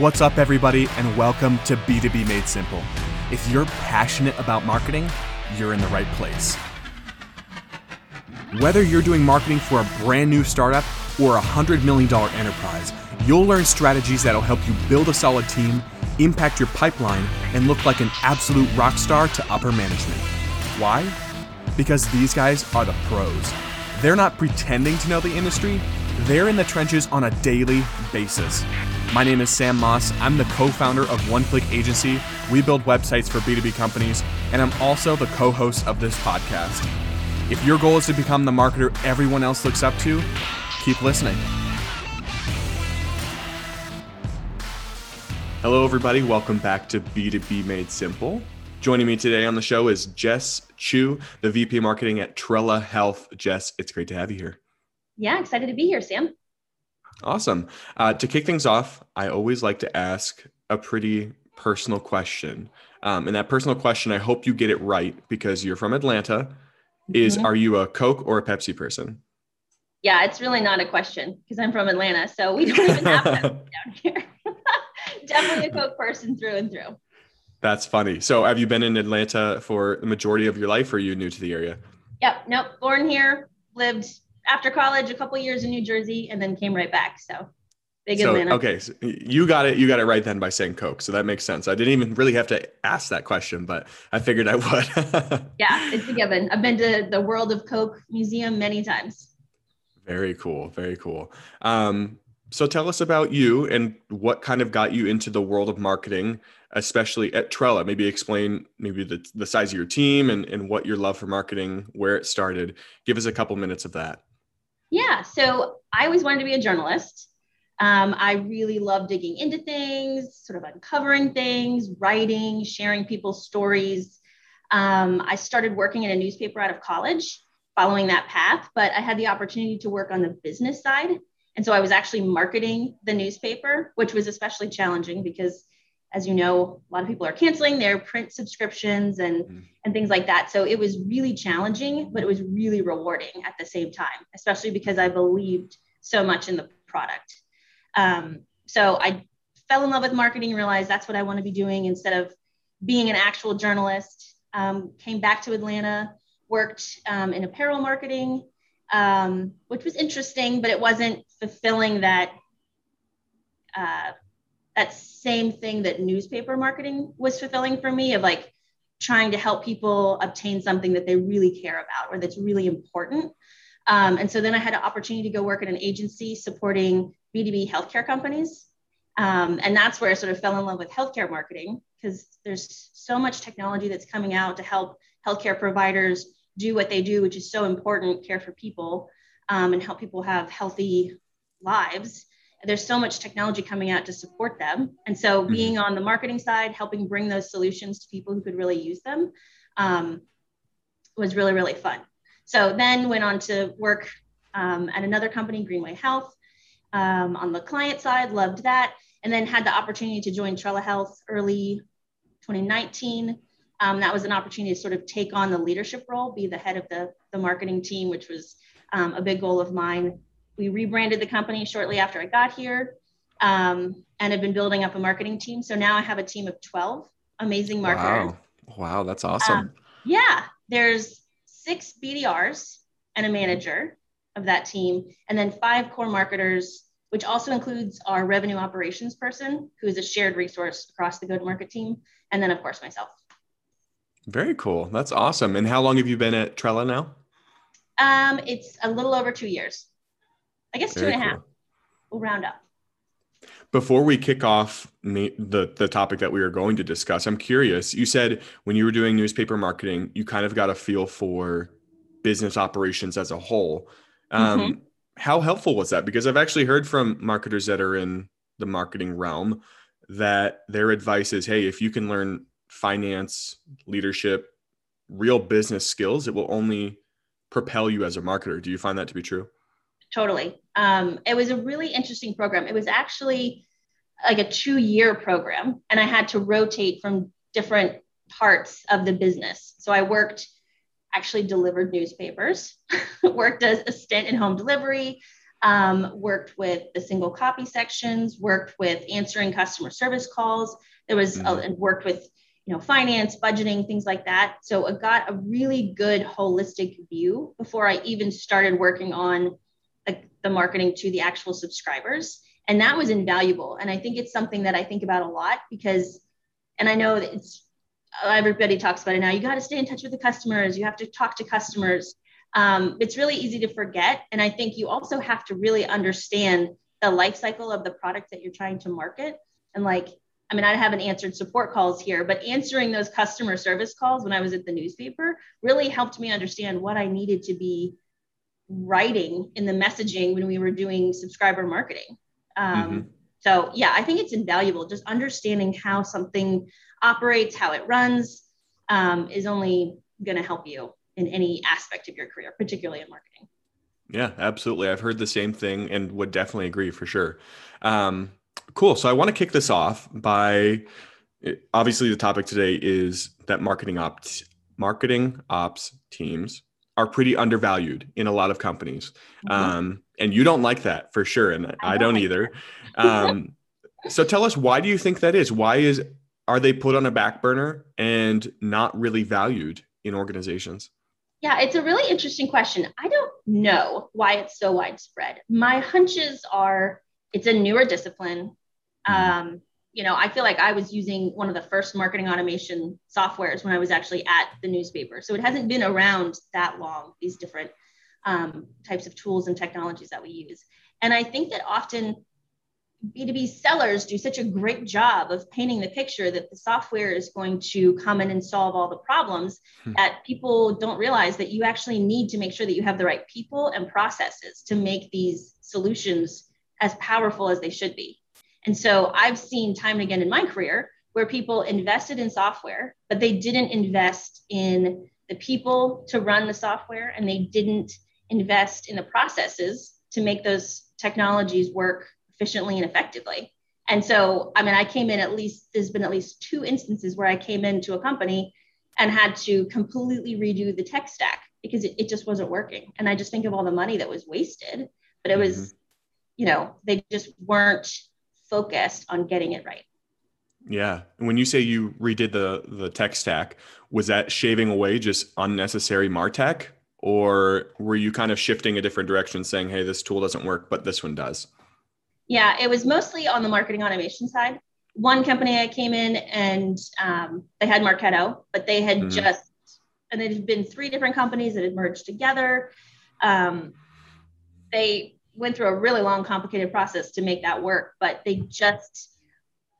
What's up, everybody, and welcome to B2B Made Simple. If you're passionate about marketing, you're in the right place. Whether you're doing marketing for a brand new startup or a $100 million enterprise, you'll learn strategies that'll help you build a solid team, impact your pipeline, and look like an absolute rock star to upper management. Why? Because these guys are the pros. They're not pretending to know the industry, they're in the trenches on a daily basis. My name is Sam Moss. I'm the co founder of One Click Agency. We build websites for B2B companies, and I'm also the co host of this podcast. If your goal is to become the marketer everyone else looks up to, keep listening. Hello, everybody. Welcome back to B2B Made Simple. Joining me today on the show is Jess Chu, the VP Marketing at Trella Health. Jess, it's great to have you here. Yeah, excited to be here, Sam. Awesome. Uh, to kick things off, I always like to ask a pretty personal question. Um, and that personal question, I hope you get it right because you're from Atlanta. Is mm-hmm. are you a Coke or a Pepsi person? Yeah, it's really not a question because I'm from Atlanta, so we don't even have Pepsi down here. Definitely a Coke person through and through. That's funny. So, have you been in Atlanta for the majority of your life, or are you new to the area? Yep. Nope. Born here, lived after college a couple years in New Jersey, and then came right back. So, big so, Atlanta. Okay, so you got it. You got it right then by saying Coke. So that makes sense. I didn't even really have to ask that question, but I figured I would. yeah, it's a given. I've been to the World of Coke Museum many times. Very cool. Very cool. Um, so tell us about you and what kind of got you into the world of marketing, especially at Trella. Maybe explain maybe the, the size of your team and, and what your love for marketing, where it started. Give us a couple minutes of that. Yeah. So I always wanted to be a journalist. Um, I really love digging into things, sort of uncovering things, writing, sharing people's stories. Um, I started working in a newspaper out of college following that path, but I had the opportunity to work on the business side and so I was actually marketing the newspaper, which was especially challenging because, as you know, a lot of people are canceling their print subscriptions and, mm. and things like that. So it was really challenging, but it was really rewarding at the same time, especially because I believed so much in the product. Um, so I fell in love with marketing, realized that's what I want to be doing instead of being an actual journalist. Um, came back to Atlanta, worked um, in apparel marketing, um, which was interesting, but it wasn't fulfilling that uh, that same thing that newspaper marketing was fulfilling for me of like trying to help people obtain something that they really care about or that's really important. Um, and so then I had an opportunity to go work at an agency supporting B2B healthcare companies. Um, and that's where I sort of fell in love with healthcare marketing because there's so much technology that's coming out to help healthcare providers do what they do, which is so important, care for people um, and help people have healthy lives. There's so much technology coming out to support them. And so mm-hmm. being on the marketing side, helping bring those solutions to people who could really use them um, was really, really fun. So then went on to work um, at another company, Greenway Health, um, on the client side, loved that. And then had the opportunity to join Trella Health early 2019 um, that was an opportunity to sort of take on the leadership role, be the head of the, the marketing team, which was um, a big goal of mine. We rebranded the company shortly after I got here um, and have been building up a marketing team. So now I have a team of 12 amazing marketers. Wow, wow that's awesome. Um, yeah, there's six BDRs and a manager of that team, and then five core marketers, which also includes our revenue operations person, who is a shared resource across the go to market team, and then, of course, myself. Very cool. That's awesome. And how long have you been at Trella now? Um, it's a little over two years. I guess Very two and a half. Cool. We'll round up. Before we kick off the the topic that we are going to discuss, I'm curious. You said when you were doing newspaper marketing, you kind of got a feel for business operations as a whole. Um, mm-hmm. How helpful was that? Because I've actually heard from marketers that are in the marketing realm that their advice is, hey, if you can learn finance, leadership, real business skills, it will only propel you as a marketer. Do you find that to be true? Totally. Um, it was a really interesting program. It was actually like a two year program, and I had to rotate from different parts of the business. So I worked, actually delivered newspapers, worked as a stint in home delivery, um, worked with the single copy sections, worked with answering customer service calls. There was mm-hmm. a, worked with you know finance, budgeting, things like that. So I got a really good holistic view before I even started working on the, marketing to the actual subscribers, and that was invaluable. And I think it's something that I think about a lot because, and I know that it's everybody talks about it now. You got to stay in touch with the customers. You have to talk to customers um, it's really easy to forget. And I think you also have to really understand the life cycle of the product that you're trying to market. And like, I mean, I haven't answered support calls here, but answering those customer service calls when I was at the newspaper really helped me understand what I needed to be writing in the messaging when we were doing subscriber marketing. Um, mm-hmm. So, yeah, I think it's invaluable. Just understanding how something operates, how it runs, um, is only going to help you in any aspect of your career, particularly in marketing. Yeah, absolutely. I've heard the same thing and would definitely agree for sure. Um, cool. So I want to kick this off by obviously the topic today is that marketing ops marketing ops teams are pretty undervalued in a lot of companies. Mm-hmm. Um, and you don't like that for sure. And I, I don't either. Um, so tell us, why do you think that is? Why is, are they put on a back burner and not really valued in organizations? Yeah, it's a really interesting question. I don't know why it's so widespread. My hunches are it's a newer discipline. Mm-hmm. Um, you know, I feel like I was using one of the first marketing automation softwares when I was actually at the newspaper. So it hasn't been around that long, these different um, types of tools and technologies that we use. And I think that often B2B sellers do such a great job of painting the picture that the software is going to come in and solve all the problems hmm. that people don't realize that you actually need to make sure that you have the right people and processes to make these solutions as powerful as they should be. And so I've seen time and again in my career where people invested in software, but they didn't invest in the people to run the software and they didn't invest in the processes to make those technologies work efficiently and effectively. And so, I mean, I came in at least, there's been at least two instances where I came into a company and had to completely redo the tech stack because it, it just wasn't working. And I just think of all the money that was wasted, but it was, mm-hmm. you know, they just weren't focused on getting it right. Yeah. And when you say you redid the the tech stack, was that shaving away just unnecessary Martech? Or were you kind of shifting a different direction saying, hey, this tool doesn't work, but this one does? Yeah, it was mostly on the marketing automation side. One company I came in and um, they had Marketo, but they had mm-hmm. just, and it had been three different companies that had merged together. Um, they went through a really long, complicated process to make that work, but they just,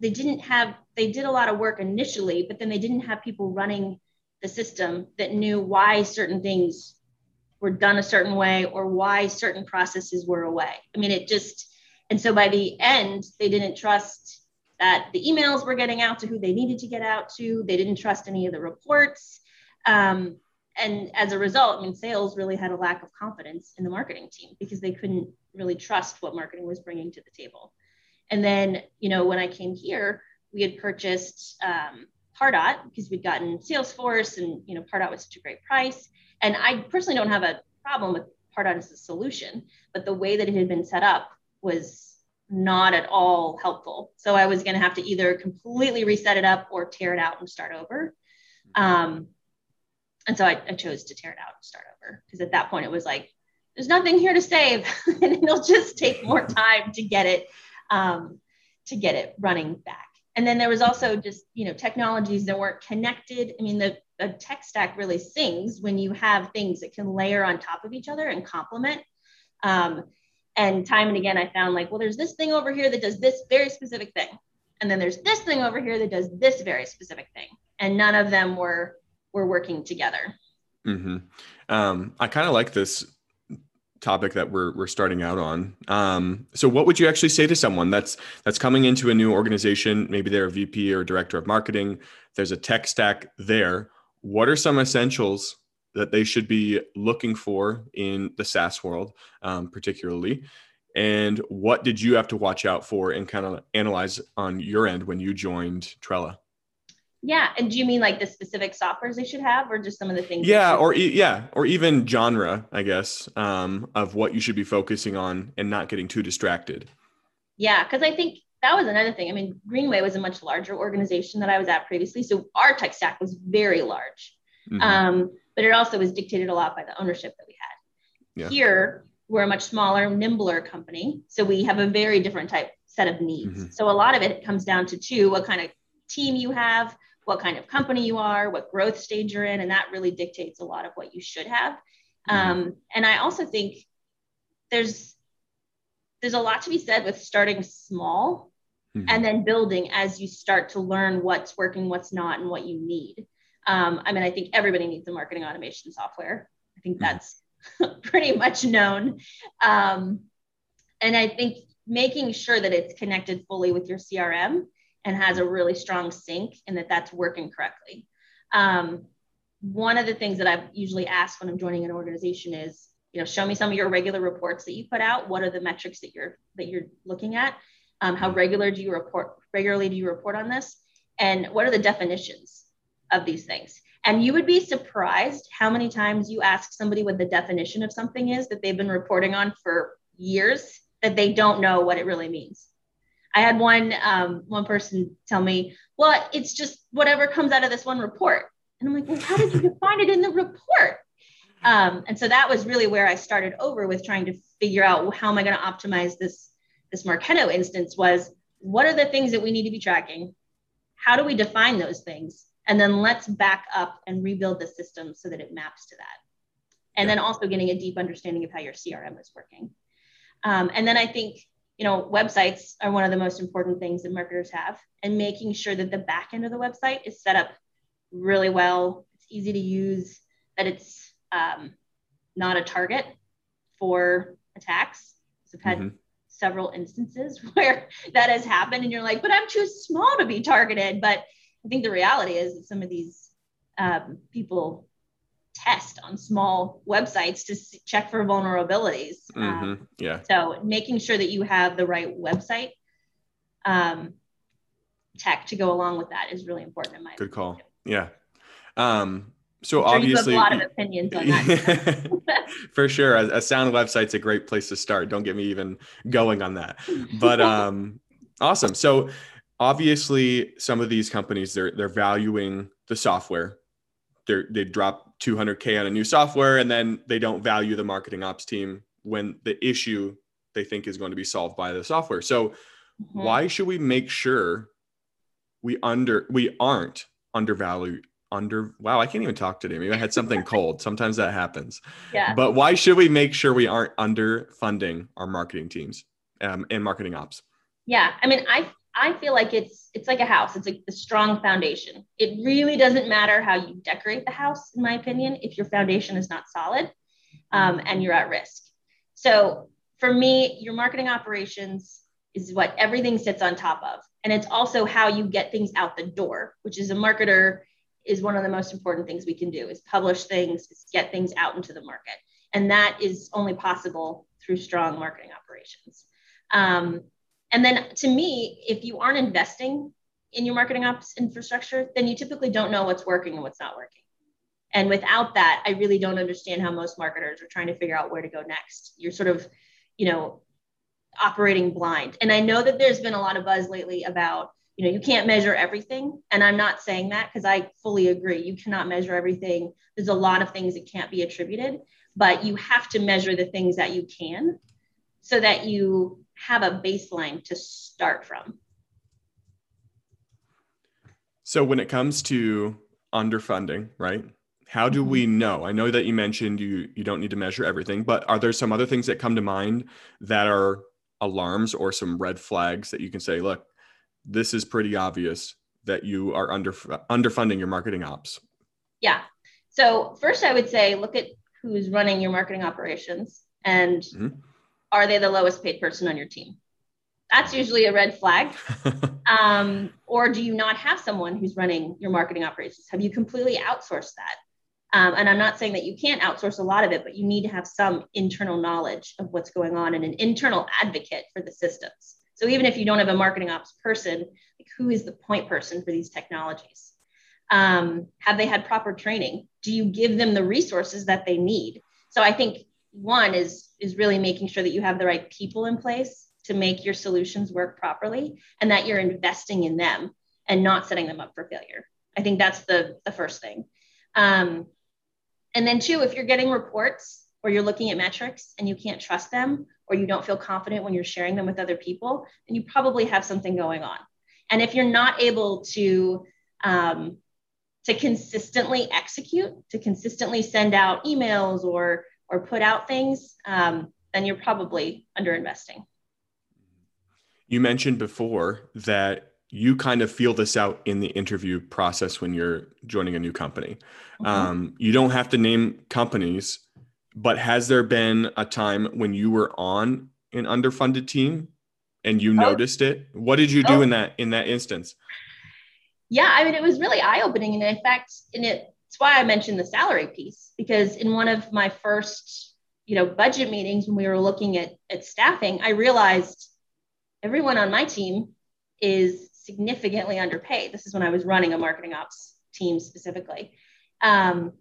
they didn't have, they did a lot of work initially, but then they didn't have people running the system that knew why certain things were done a certain way or why certain processes were away. I mean, it just, and so by the end, they didn't trust that the emails were getting out to who they needed to get out to. They didn't trust any of the reports. Um, and as a result, I mean, sales really had a lack of confidence in the marketing team because they couldn't really trust what marketing was bringing to the table. And then, you know, when I came here, we had purchased um, Pardot because we'd gotten Salesforce and, you know, Pardot was such a great price. And I personally don't have a problem with Pardot as a solution, but the way that it had been set up was not at all helpful. So I was going to have to either completely reset it up or tear it out and start over. Um, and so I, I, chose to tear it out and start over because at that point it was like, there's nothing here to save, and it'll just take more time to get it um, to get it running back. And then there was also just you know technologies that weren't connected. I mean, the, the tech stack really sings when you have things that can layer on top of each other and complement. Um, and time and again, I found like, well, there's this thing over here that does this very specific thing. And then there's this thing over here that does this very specific thing. And none of them were were working together. Mm-hmm. Um, I kind of like this topic that we're we're starting out on. Um, so, what would you actually say to someone that's that's coming into a new organization? Maybe they're a VP or director of marketing. There's a tech stack there. What are some essentials that they should be looking for in the SaaS world, um, particularly? And what did you have to watch out for and kind of analyze on your end when you joined Trella? Yeah, and do you mean like the specific softwares they should have, or just some of the things? Yeah, or e- yeah, or even genre, I guess, um, of what you should be focusing on and not getting too distracted. Yeah, because I think that was another thing. I mean, Greenway was a much larger organization that I was at previously, so our tech stack was very large, mm-hmm. um, but it also was dictated a lot by the ownership that we had. Yeah. Here, we're a much smaller, nimbler company, so we have a very different type set of needs. Mm-hmm. So a lot of it comes down to two: what kind of team you have what kind of company you are, what growth stage you're in, and that really dictates a lot of what you should have. Mm-hmm. Um, and I also think there's there's a lot to be said with starting small mm-hmm. and then building as you start to learn what's working, what's not, and what you need. Um, I mean, I think everybody needs a marketing automation software. I think mm-hmm. that's pretty much known. Um, and I think making sure that it's connected fully with your CRM and has a really strong sync and that that's working correctly. Um, one of the things that I've usually asked when I'm joining an organization is, you know, show me some of your regular reports that you put out. What are the metrics that you're that you're looking at? Um, how regular do you report? Regularly do you report on this? And what are the definitions of these things? And you would be surprised how many times you ask somebody what the definition of something is that they've been reporting on for years that they don't know what it really means. I had one um, one person tell me, "Well, it's just whatever comes out of this one report," and I'm like, "Well, how did you define it in the report?" Um, and so that was really where I started over with trying to figure out how am I going to optimize this this Marketo instance. Was what are the things that we need to be tracking? How do we define those things? And then let's back up and rebuild the system so that it maps to that. And yeah. then also getting a deep understanding of how your CRM is working. Um, and then I think you know, websites are one of the most important things that marketers have, and making sure that the back end of the website is set up really well, it's easy to use, that it's um, not a target for attacks. So I've had mm-hmm. several instances where that has happened, and you're like, but I'm too small to be targeted. But I think the reality is that some of these um, people test on small websites to check for vulnerabilities. Mm-hmm. Um, yeah. So making sure that you have the right website um, tech to go along with that is really important in my good call. Yeah. Um, so sure obviously, a lot of opinions on that. for sure, a, a, sound website's a great place to start. Don't get me even going on that. But um, awesome. So obviously, some of these companies they're they're valuing the software. They they drop 200k on a new software and then they don't value the marketing ops team when the issue they think is going to be solved by the software. So mm-hmm. why should we make sure we under we aren't undervalued under wow i can't even talk today. Maybe i had something cold. Sometimes that happens. Yeah. But why should we make sure we aren't underfunding our marketing teams um, and marketing ops? Yeah i mean i I feel like it's it's like a house. It's like the strong foundation. It really doesn't matter how you decorate the house, in my opinion, if your foundation is not solid um, and you're at risk. So for me, your marketing operations is what everything sits on top of, and it's also how you get things out the door, which is a marketer is one of the most important things we can do is publish things, is get things out into the market, and that is only possible through strong marketing operations. Um, and then to me, if you aren't investing in your marketing ops infrastructure, then you typically don't know what's working and what's not working. And without that, I really don't understand how most marketers are trying to figure out where to go next. You're sort of, you know, operating blind. And I know that there's been a lot of buzz lately about, you know, you can't measure everything. And I'm not saying that because I fully agree. You cannot measure everything. There's a lot of things that can't be attributed, but you have to measure the things that you can so that you have a baseline to start from. So when it comes to underfunding, right? How do we mm-hmm. know? I know that you mentioned you you don't need to measure everything, but are there some other things that come to mind that are alarms or some red flags that you can say, look, this is pretty obvious that you are under underfunding your marketing ops? Yeah. So first I would say look at who's running your marketing operations and mm-hmm are they the lowest paid person on your team? That's usually a red flag. um, or do you not have someone who's running your marketing operations? Have you completely outsourced that? Um, and I'm not saying that you can't outsource a lot of it, but you need to have some internal knowledge of what's going on and an internal advocate for the systems. So even if you don't have a marketing ops person, like who is the point person for these technologies? Um, have they had proper training? Do you give them the resources that they need? So I think one is is really making sure that you have the right people in place to make your solutions work properly and that you're investing in them and not setting them up for failure. I think that's the, the first thing. Um, and then, two, if you're getting reports or you're looking at metrics and you can't trust them or you don't feel confident when you're sharing them with other people, then you probably have something going on. And if you're not able to, um, to consistently execute, to consistently send out emails or, or put out things, um, then you're probably underinvesting. You mentioned before that you kind of feel this out in the interview process when you're joining a new company. Mm-hmm. Um, you don't have to name companies, but has there been a time when you were on an underfunded team and you oh. noticed it? What did you do oh. in that in that instance? Yeah, I mean, it was really eye opening, and in fact, in it, it's why I mentioned the salary piece because in one of my first, you know, budget meetings when we were looking at at staffing, I realized everyone on my team is significantly underpaid. This is when I was running a marketing ops team specifically. Um,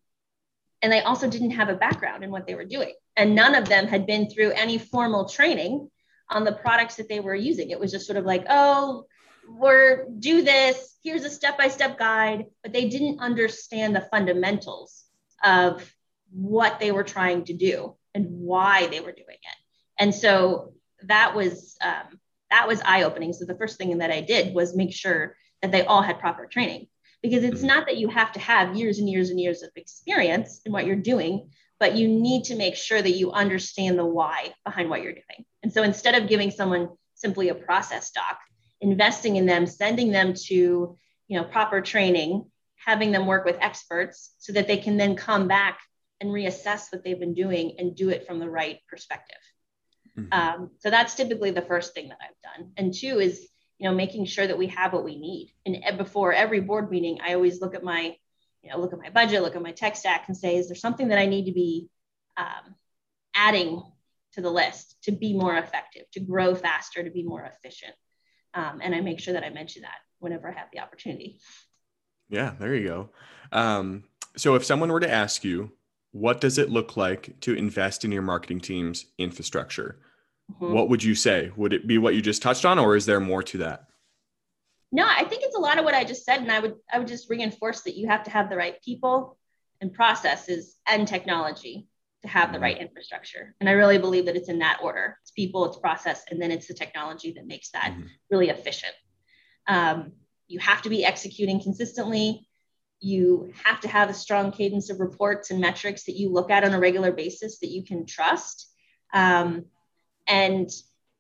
and they also didn't have a background in what they were doing. And none of them had been through any formal training on the products that they were using. It was just sort of like, oh, we're do this, here's a step-by-step guide, but they didn't understand the fundamentals of what they were trying to do and why they were doing it. And so that was um, that was eye opening. So the first thing that I did was make sure that they all had proper training because it's mm-hmm. not that you have to have years and years and years of experience in what you're doing, but you need to make sure that you understand the why behind what you're doing. And so instead of giving someone simply a process doc, investing in them, sending them to, you know, proper training, having them work with experts so that they can then come back and reassess what they've been doing and do it from the right perspective. Mm-hmm. Um, so that's typically the first thing that I've done. And two is, you know, making sure that we have what we need. And before every board meeting, I always look at my, you know, look at my budget, look at my tech stack, and say, is there something that I need to be um, adding to the list to be more effective, to grow faster, to be more efficient? Um, and I make sure that I mention that whenever I have the opportunity. Yeah, there you go. Um, so if someone were to ask you, what does it look like to invest in your marketing team's infrastructure? Mm-hmm. What would you say? Would it be what you just touched on, or is there more to that? No, I think it's a lot of what I just said, and I would I would just reinforce that you have to have the right people and processes and technology to have the right infrastructure. And I really believe that it's in that order: it's people, it's process, and then it's the technology that makes that mm-hmm. really efficient. Um, you have to be executing consistently. You have to have a strong cadence of reports and metrics that you look at on a regular basis that you can trust. Um, and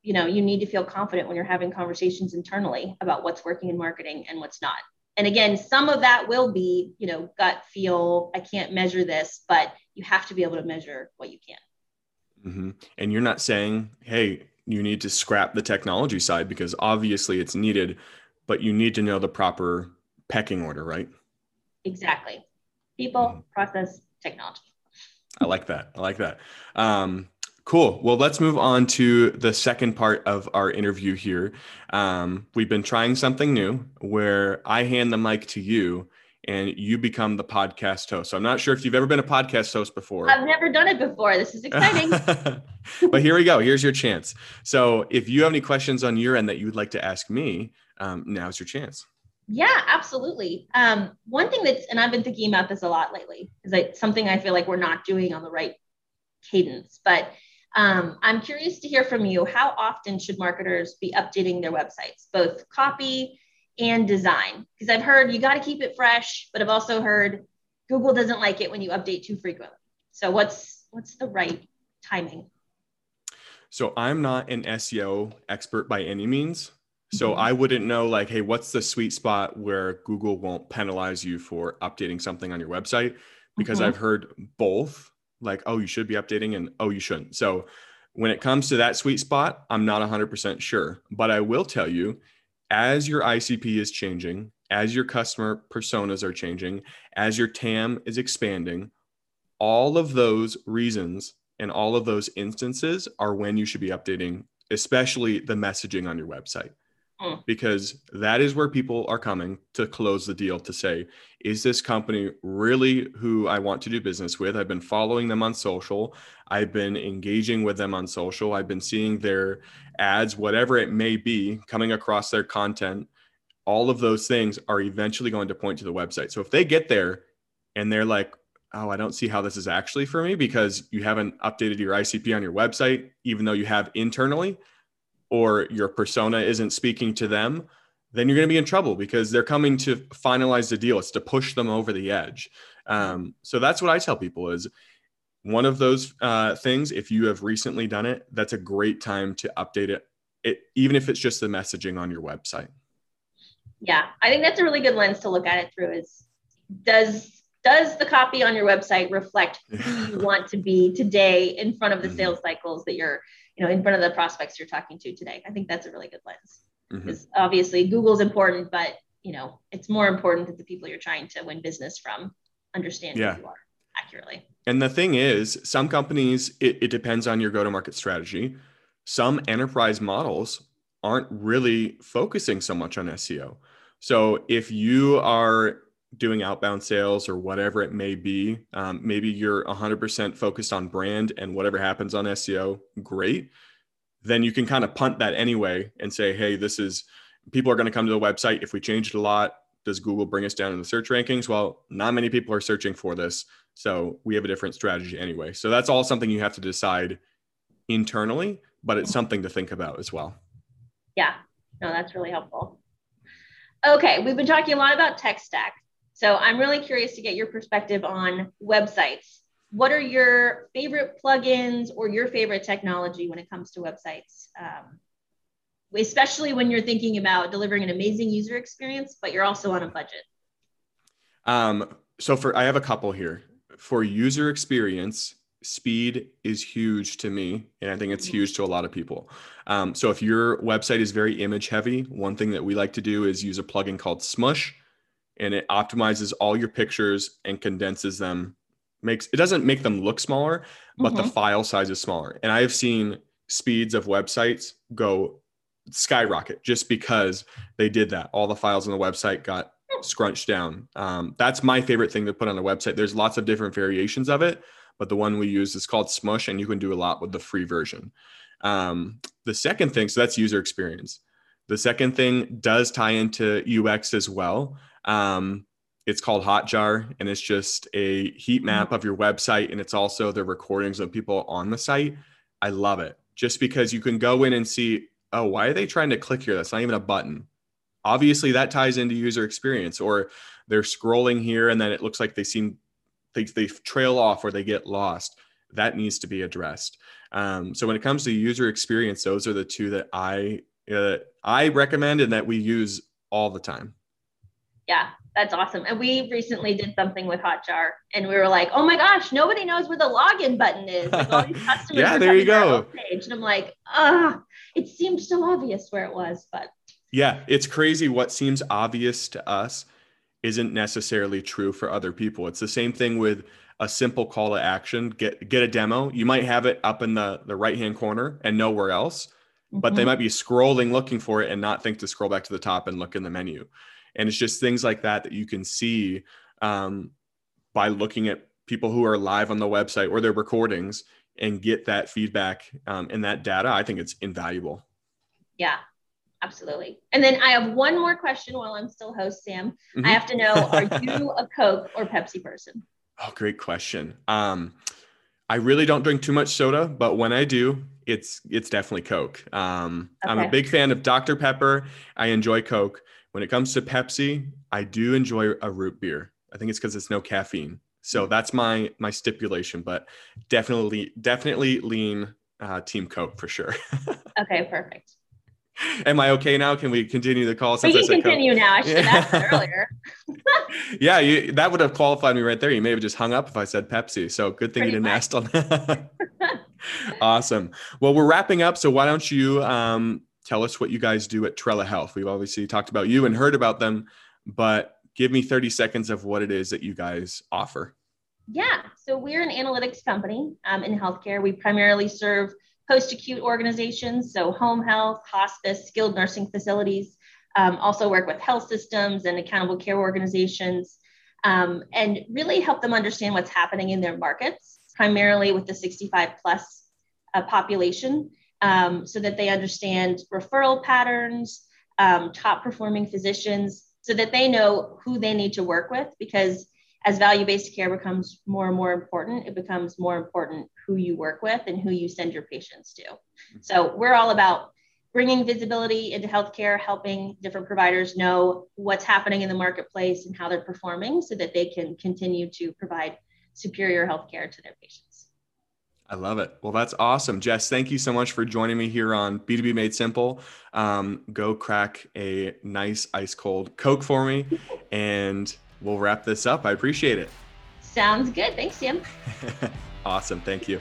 you know you need to feel confident when you're having conversations internally about what's working in marketing and what's not and again some of that will be you know gut feel i can't measure this but you have to be able to measure what you can mm-hmm. and you're not saying hey you need to scrap the technology side because obviously it's needed but you need to know the proper pecking order right exactly people mm-hmm. process technology i like that i like that um, Cool. Well, let's move on to the second part of our interview here. Um, we've been trying something new where I hand the mic to you and you become the podcast host. So I'm not sure if you've ever been a podcast host before. I've never done it before. This is exciting. but here we go. Here's your chance. So if you have any questions on your end that you would like to ask me, um, now's your chance. Yeah, absolutely. Um, one thing that's, and I've been thinking about this a lot lately, is like something I feel like we're not doing on the right cadence, but um, I'm curious to hear from you. How often should marketers be updating their websites, both copy and design? Because I've heard you got to keep it fresh, but I've also heard Google doesn't like it when you update too frequently. So what's what's the right timing? So I'm not an SEO expert by any means. So mm-hmm. I wouldn't know like, hey, what's the sweet spot where Google won't penalize you for updating something on your website? Because mm-hmm. I've heard both like, oh, you should be updating and oh, you shouldn't. So when it comes to that sweet spot, I'm not 100% sure. But I will tell you, as your ICP is changing, as your customer personas are changing, as your TAM is expanding, all of those reasons and all of those instances are when you should be updating, especially the messaging on your website. Mm. because that is where people are coming to close the deal to say, is this company really who I want to do business with? I've been following them on social. I've been engaging with them on social. I've been seeing their ads, whatever it may be, coming across their content. All of those things are eventually going to point to the website. So if they get there and they're like, oh, I don't see how this is actually for me because you haven't updated your ICP on your website, even though you have internally, or your persona isn't speaking to them, then you're going to be in trouble because they're coming to finalize the deal. It's to push them over the edge. Um, so that's what I tell people is one of those uh, things. If you have recently done it, that's a great time to update it, it, even if it's just the messaging on your website. Yeah, I think that's a really good lens to look at it through. Is does does the copy on your website reflect who you want to be today in front of the mm-hmm. sales cycles that you're, you know, in front of the prospects you're talking to today? I think that's a really good lens. Because mm-hmm. obviously Google's important, but you know, it's more important that the people you're trying to win business from understand yeah. who you are accurately. And the thing is, some companies, it, it depends on your go-to-market strategy. Some enterprise models aren't really focusing so much on SEO. So if you are doing outbound sales or whatever it may be. Um, maybe you're 100% focused on brand and whatever happens on SEO, great. Then you can kind of punt that anyway and say, hey, this is people are going to come to the website. If we change it a lot, does Google bring us down in the search rankings? Well, not many people are searching for this. So we have a different strategy anyway. So that's all something you have to decide internally, but it's something to think about as well. Yeah, no, that's really helpful. Okay, we've been talking a lot about tech stack. So I'm really curious to get your perspective on websites. What are your favorite plugins or your favorite technology when it comes to websites? Um, especially when you're thinking about delivering an amazing user experience, but you're also on a budget. Um, so for I have a couple here. For user experience, speed is huge to me and i think it's mm-hmm. huge to a lot of people um, so if your website is very image heavy one thing that we like to do is use a plugin called smush and it optimizes all your pictures and condenses them makes it doesn't make them look smaller but mm-hmm. the file size is smaller. And i have seen speeds of websites go skyrocket just because they did that. All the files on the website got scrunched down. Um, that's my favorite thing to put on a website. There's lots of different variations of it but the one we use is called smush and you can do a lot with the free version. Um, the second thing so that's user experience. The second thing does tie into ux as well um, it's called Hotjar, and it's just a heat map mm-hmm. of your website, and it's also the recordings of people on the site. I love it just because you can go in and see, oh, why are they trying to click here? That's not even a button. Obviously, that ties into user experience, or they're scrolling here and then it looks like they seem they, they trail off or they get lost. That needs to be addressed. Um, so when it comes to user experience, those are the two that I uh, I recommend and that we use all the time yeah, that's awesome. And we recently did something with Hotjar and we were like, oh my gosh, nobody knows where the login button is. Like all these customers yeah, there you go. Page. And I'm like, ah, it seemed so obvious where it was, but yeah, it's crazy. What seems obvious to us isn't necessarily true for other people. It's the same thing with a simple call to action. Get get a demo. You might have it up in the, the right hand corner and nowhere else, mm-hmm. but they mm-hmm. might be scrolling looking for it and not think to scroll back to the top and look in the menu and it's just things like that that you can see um, by looking at people who are live on the website or their recordings and get that feedback um, and that data i think it's invaluable yeah absolutely and then i have one more question while i'm still host sam mm-hmm. i have to know are you a coke or pepsi person oh great question um, i really don't drink too much soda but when i do it's it's definitely coke um, okay. i'm a big fan of dr pepper i enjoy coke when it comes to Pepsi, I do enjoy a root beer. I think it's because it's no caffeine. So mm. that's my my stipulation, but definitely definitely lean uh, Team Coke for sure. okay, perfect. Am I okay now? Can we continue the call? Since we can continue Coke? now. I should have asked earlier. yeah, you, that would have qualified me right there. You may have just hung up if I said Pepsi. So good thing Pretty you didn't much. ask on that. Awesome. Well, we're wrapping up. So why don't you um, tell us what you guys do at Trella Health. We've obviously talked about you and heard about them, but give me 30 seconds of what it is that you guys offer. Yeah, so we're an analytics company um, in healthcare. We primarily serve post acute organizations, so home health, hospice, skilled nursing facilities. Um, also work with health systems and accountable care organizations, um, and really help them understand what's happening in their markets, primarily with the 65 plus uh, population, um, so that they understand referral patterns, um, top performing physicians, so that they know who they need to work with. Because as value based care becomes more and more important, it becomes more important who you work with and who you send your patients to. So we're all about bringing visibility into healthcare, helping different providers know what's happening in the marketplace and how they're performing so that they can continue to provide superior healthcare to their patients. I love it. Well, that's awesome. Jess, thank you so much for joining me here on B2B Made Simple. Um, go crack a nice ice cold Coke for me and we'll wrap this up. I appreciate it. Sounds good. Thanks, Tim. awesome. Thank you.